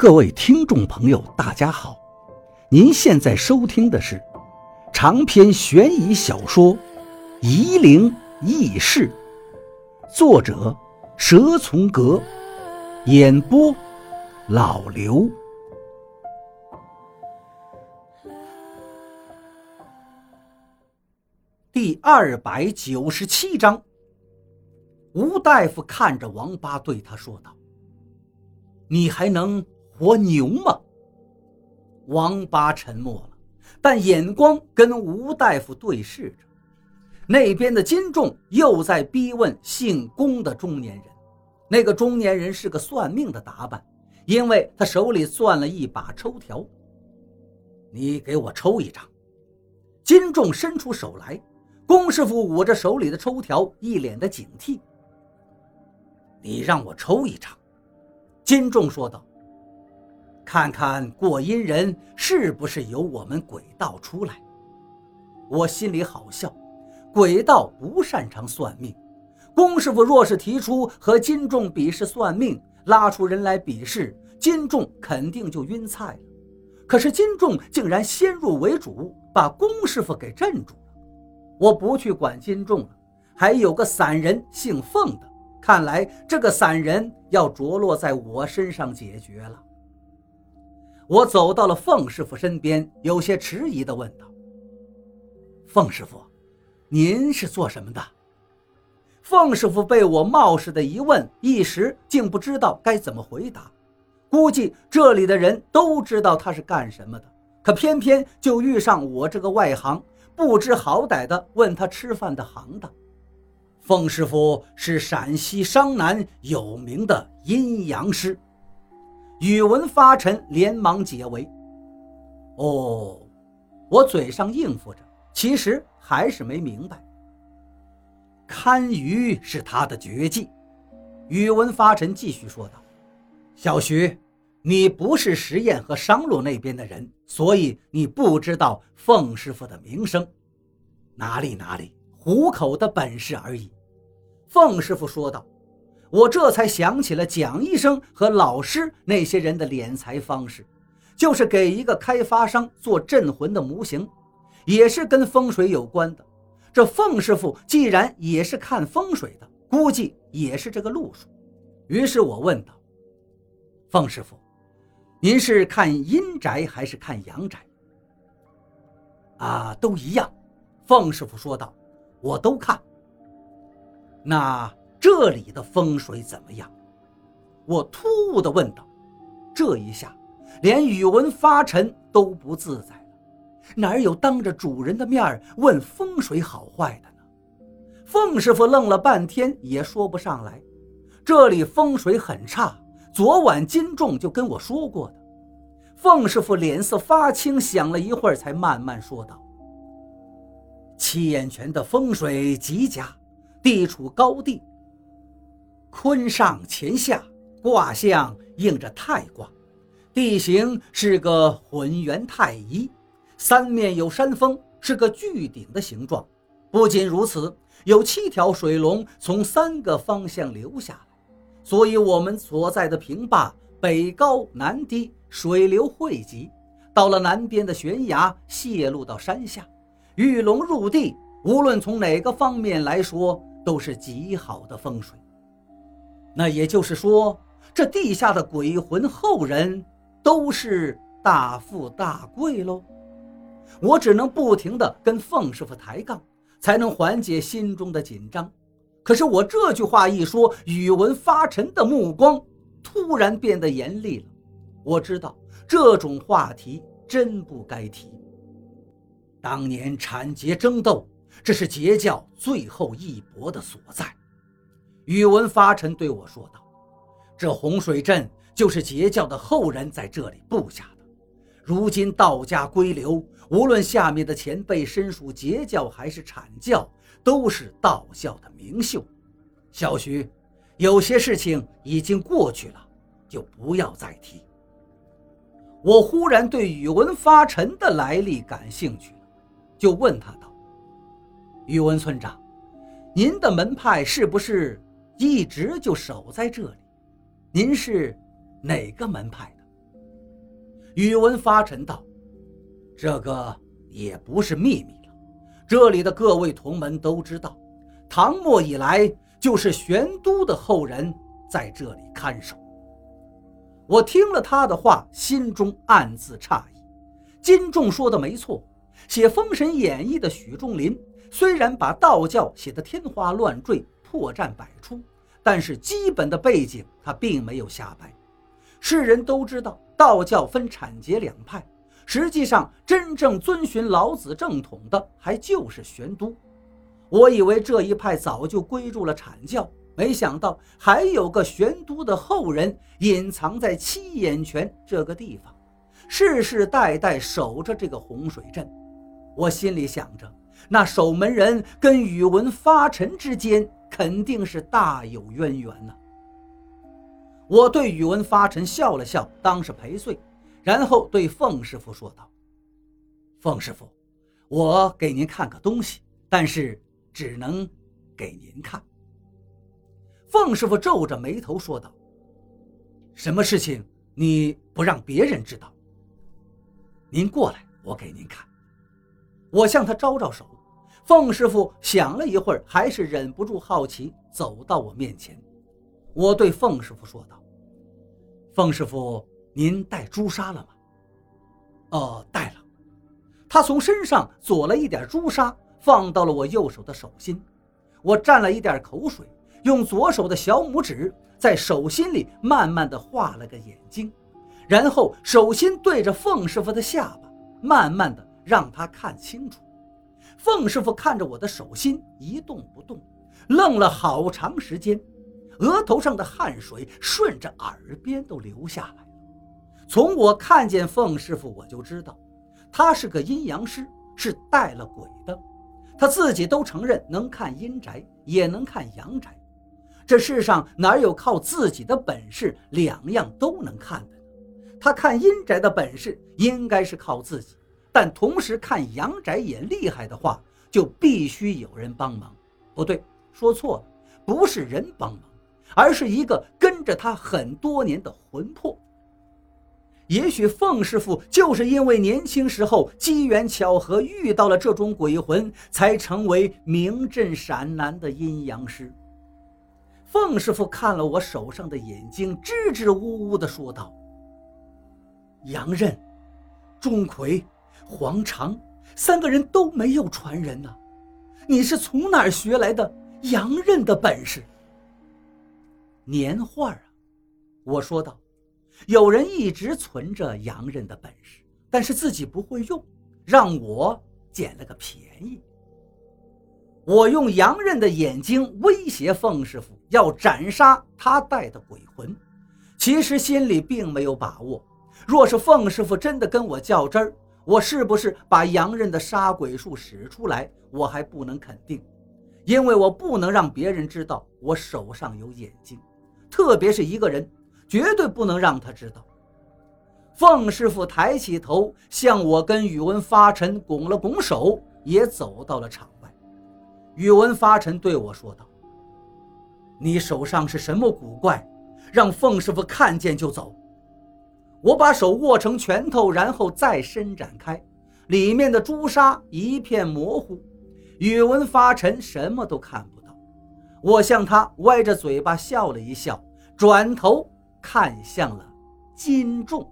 各位听众朋友，大家好！您现在收听的是长篇悬疑小说《夷陵轶事》，作者蛇从阁，演播老刘。第二百九十七章，吴大夫看着王八对他说道：“你还能？”我牛吗？王八沉默了，但眼光跟吴大夫对视着。那边的金仲又在逼问姓龚的中年人。那个中年人是个算命的打扮，因为他手里攥了一把抽条。你给我抽一张。金仲伸出手来，龚师傅捂着手里的抽条，一脸的警惕。你让我抽一张。金仲说道。看看过阴人是不是由我们鬼道出来？我心里好笑，鬼道不擅长算命。龚师傅若是提出和金仲比试算命，拉出人来比试，金仲肯定就晕菜了。可是金仲竟然先入为主，把龚师傅给镇住了。我不去管金仲了，还有个散人姓凤的，看来这个散人要着落在我身上解决了。我走到了凤师傅身边，有些迟疑地问道：“凤师傅，您是做什么的？”凤师傅被我冒失的一问，一时竟不知道该怎么回答。估计这里的人都知道他是干什么的，可偏偏就遇上我这个外行，不知好歹的问他吃饭的行当。凤师傅是陕西商南有名的阴阳师。宇文发沉，连忙解围。哦，我嘴上应付着，其实还是没明白。堪鱼是他的绝技。宇文发沉继续说道：“小徐，你不是实验和商洛那边的人，所以你不知道凤师傅的名声。哪里哪里，糊口的本事而已。”凤师傅说道。我这才想起了蒋医生和老师那些人的敛财方式，就是给一个开发商做镇魂的模型，也是跟风水有关的。这凤师傅既然也是看风水的，估计也是这个路数。于是我问道：“凤师傅，您是看阴宅还是看阳宅？”啊，都一样。凤师傅说道：“我都看。”那。这里的风水怎么样？我突兀地问道。这一下，连宇文发沉都不自在了。哪有当着主人的面问风水好坏的呢？凤师傅愣了半天，也说不上来。这里风水很差，昨晚金仲就跟我说过的。凤师傅脸色发青，想了一会儿，才慢慢说道：“七眼泉的风水极佳，地处高地。”坤上乾下，卦象应着太卦，地形是个浑圆太一，三面有山峰，是个巨顶的形状。不仅如此，有七条水龙从三个方向流下来，所以我们所在的平坝北高南低，水流汇集，到了南边的悬崖，泄露到山下，玉龙入地。无论从哪个方面来说，都是极好的风水。那也就是说，这地下的鬼魂后人都是大富大贵喽。我只能不停地跟凤师傅抬杠，才能缓解心中的紧张。可是我这句话一说，宇文发沉的目光突然变得严厉了。我知道这种话题真不该提。当年产劫争斗，这是截教最后一搏的所在。宇文发沉对我说道：“这洪水阵就是截教的后人在这里布下的。如今道家归流，无论下面的前辈身属截教还是阐教，都是道教的名秀。小徐，有些事情已经过去了，就不要再提。”我忽然对宇文发沉的来历感兴趣，就问他道：“宇文村长，您的门派是不是？”一直就守在这里，您是哪个门派的？宇文发沉道：“这个也不是秘密了，这里的各位同门都知道，唐末以来就是玄都的后人在这里看守。”我听了他的话，心中暗自诧异。金仲说的没错，写《封神演义》的许仲林虽然把道教写得天花乱坠、破绽百出，但是基本的背景他并没有瞎掰。世人都知道，道教分阐节两派，实际上真正遵循老子正统的还就是玄都。我以为这一派早就归入了阐教，没想到还有个玄都的后人隐藏在七眼泉这个地方。世世代代守着这个洪水镇，我心里想着，那守门人跟宇文发沉之间肯定是大有渊源呐。我对宇文发沉笑了笑，当是赔罪，然后对凤师傅说道：“凤师傅，我给您看个东西，但是只能给您看。”凤师傅皱着眉头说道：“什么事情你不让别人知道？”您过来，我给您看。我向他招招手。凤师傅想了一会儿，还是忍不住好奇，走到我面前。我对凤师傅说道：“凤师傅，您带朱砂了吗？”“哦，带了。”他从身上左了一点朱砂，放到了我右手的手心。我蘸了一点口水，用左手的小拇指在手心里慢慢的画了个眼睛。然后手心对着凤师傅的下巴，慢慢的让他看清楚。凤师傅看着我的手心一动不动，愣了好长时间，额头上的汗水顺着耳边都流下来了。从我看见凤师傅，我就知道，他是个阴阳师，是带了鬼的。他自己都承认能看阴宅，也能看阳宅。这世上哪有靠自己的本事两样都能看的？他看阴宅的本事应该是靠自己，但同时看阳宅也厉害的话，就必须有人帮忙。不对，说错了，不是人帮忙，而是一个跟着他很多年的魂魄。也许凤师傅就是因为年轻时候机缘巧合遇到了这种鬼魂，才成为名震陕南的阴阳师。凤师傅看了我手上的眼睛，支支吾吾地说道。杨任、钟馗、黄长三个人都没有传人呢，你是从哪儿学来的杨任的本事？年画啊，我说道。有人一直存着洋人的本事，但是自己不会用，让我捡了个便宜。我用洋人的眼睛威胁凤师傅，要斩杀他带的鬼魂，其实心里并没有把握。若是凤师傅真的跟我较真儿，我是不是把洋人的杀鬼术使出来，我还不能肯定，因为我不能让别人知道我手上有眼睛，特别是一个人，绝对不能让他知道。凤师傅抬起头，向我跟宇文发沉拱了拱手，也走到了场外。宇文发沉对我说道：“你手上是什么古怪？让凤师傅看见就走。”我把手握成拳头，然后再伸展开，里面的朱砂一片模糊，宇文发沉什么都看不到。我向他歪着嘴巴笑了一笑，转头看向了金仲。